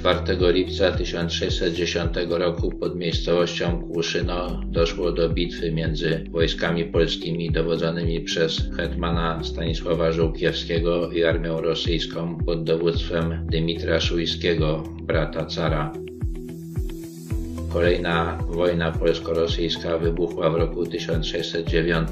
4 lipca 1610 roku pod miejscowością Kłuszyno doszło do bitwy między wojskami polskimi dowodzonymi przez hetmana Stanisława Żółkiewskiego i armią rosyjską pod dowództwem Dymitra Szujskiego, brata cara. Kolejna wojna polsko-rosyjska wybuchła w roku 1609.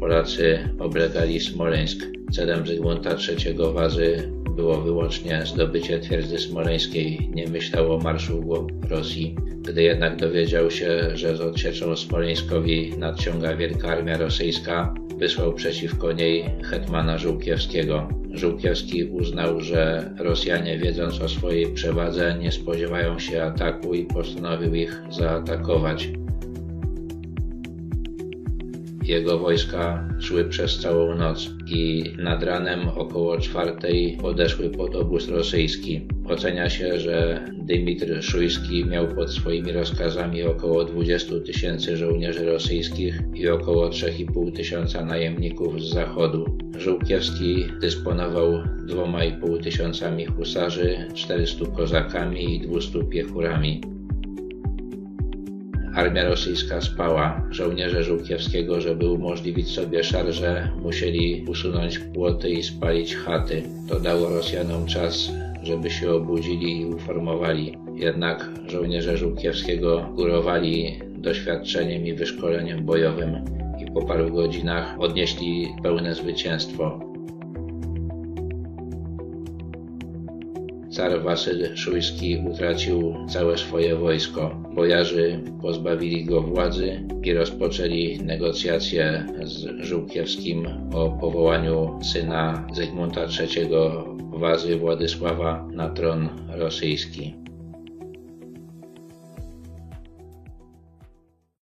Polacy oblegali Smoleńsk. Celem Zygmunta III Wazy było wyłącznie zdobycie twierdzy smoleńskiej, nie myślał o marszu w głąb Rosji. Gdy jednak dowiedział się, że z odsieczą smoleńskowi nadciąga wielka armia rosyjska, wysłał przeciwko niej hetmana Żółkiewskiego. Żółkiewski uznał, że Rosjanie wiedząc o swojej przewadze nie spodziewają się ataku i postanowił ich zaatakować. Jego wojska szły przez całą noc i nad ranem około czwartej podeszły pod obóz rosyjski. Ocenia się, że Dymitr Szujski miał pod swoimi rozkazami około 20 tysięcy żołnierzy rosyjskich i około 3,5 tysiąca najemników z zachodu. Żółkiewski dysponował 2,5 tysiącami husarzy, 400 kozakami i 200 piechurami. Armia rosyjska spała. Żołnierze Żółkiewskiego, żeby umożliwić sobie szarże, musieli usunąć płoty i spalić chaty. To dało Rosjanom czas, żeby się obudzili i uformowali. Jednak żołnierze Żółkiewskiego górowali doświadczeniem i wyszkoleniem bojowym i po paru godzinach odnieśli pełne zwycięstwo. Car Wasyl Szujski utracił całe swoje wojsko. Bojarzy pozbawili go władzy i rozpoczęli negocjacje z Żółkiewskim o powołaniu syna Zygmunta III Wazy Władysława na tron rosyjski.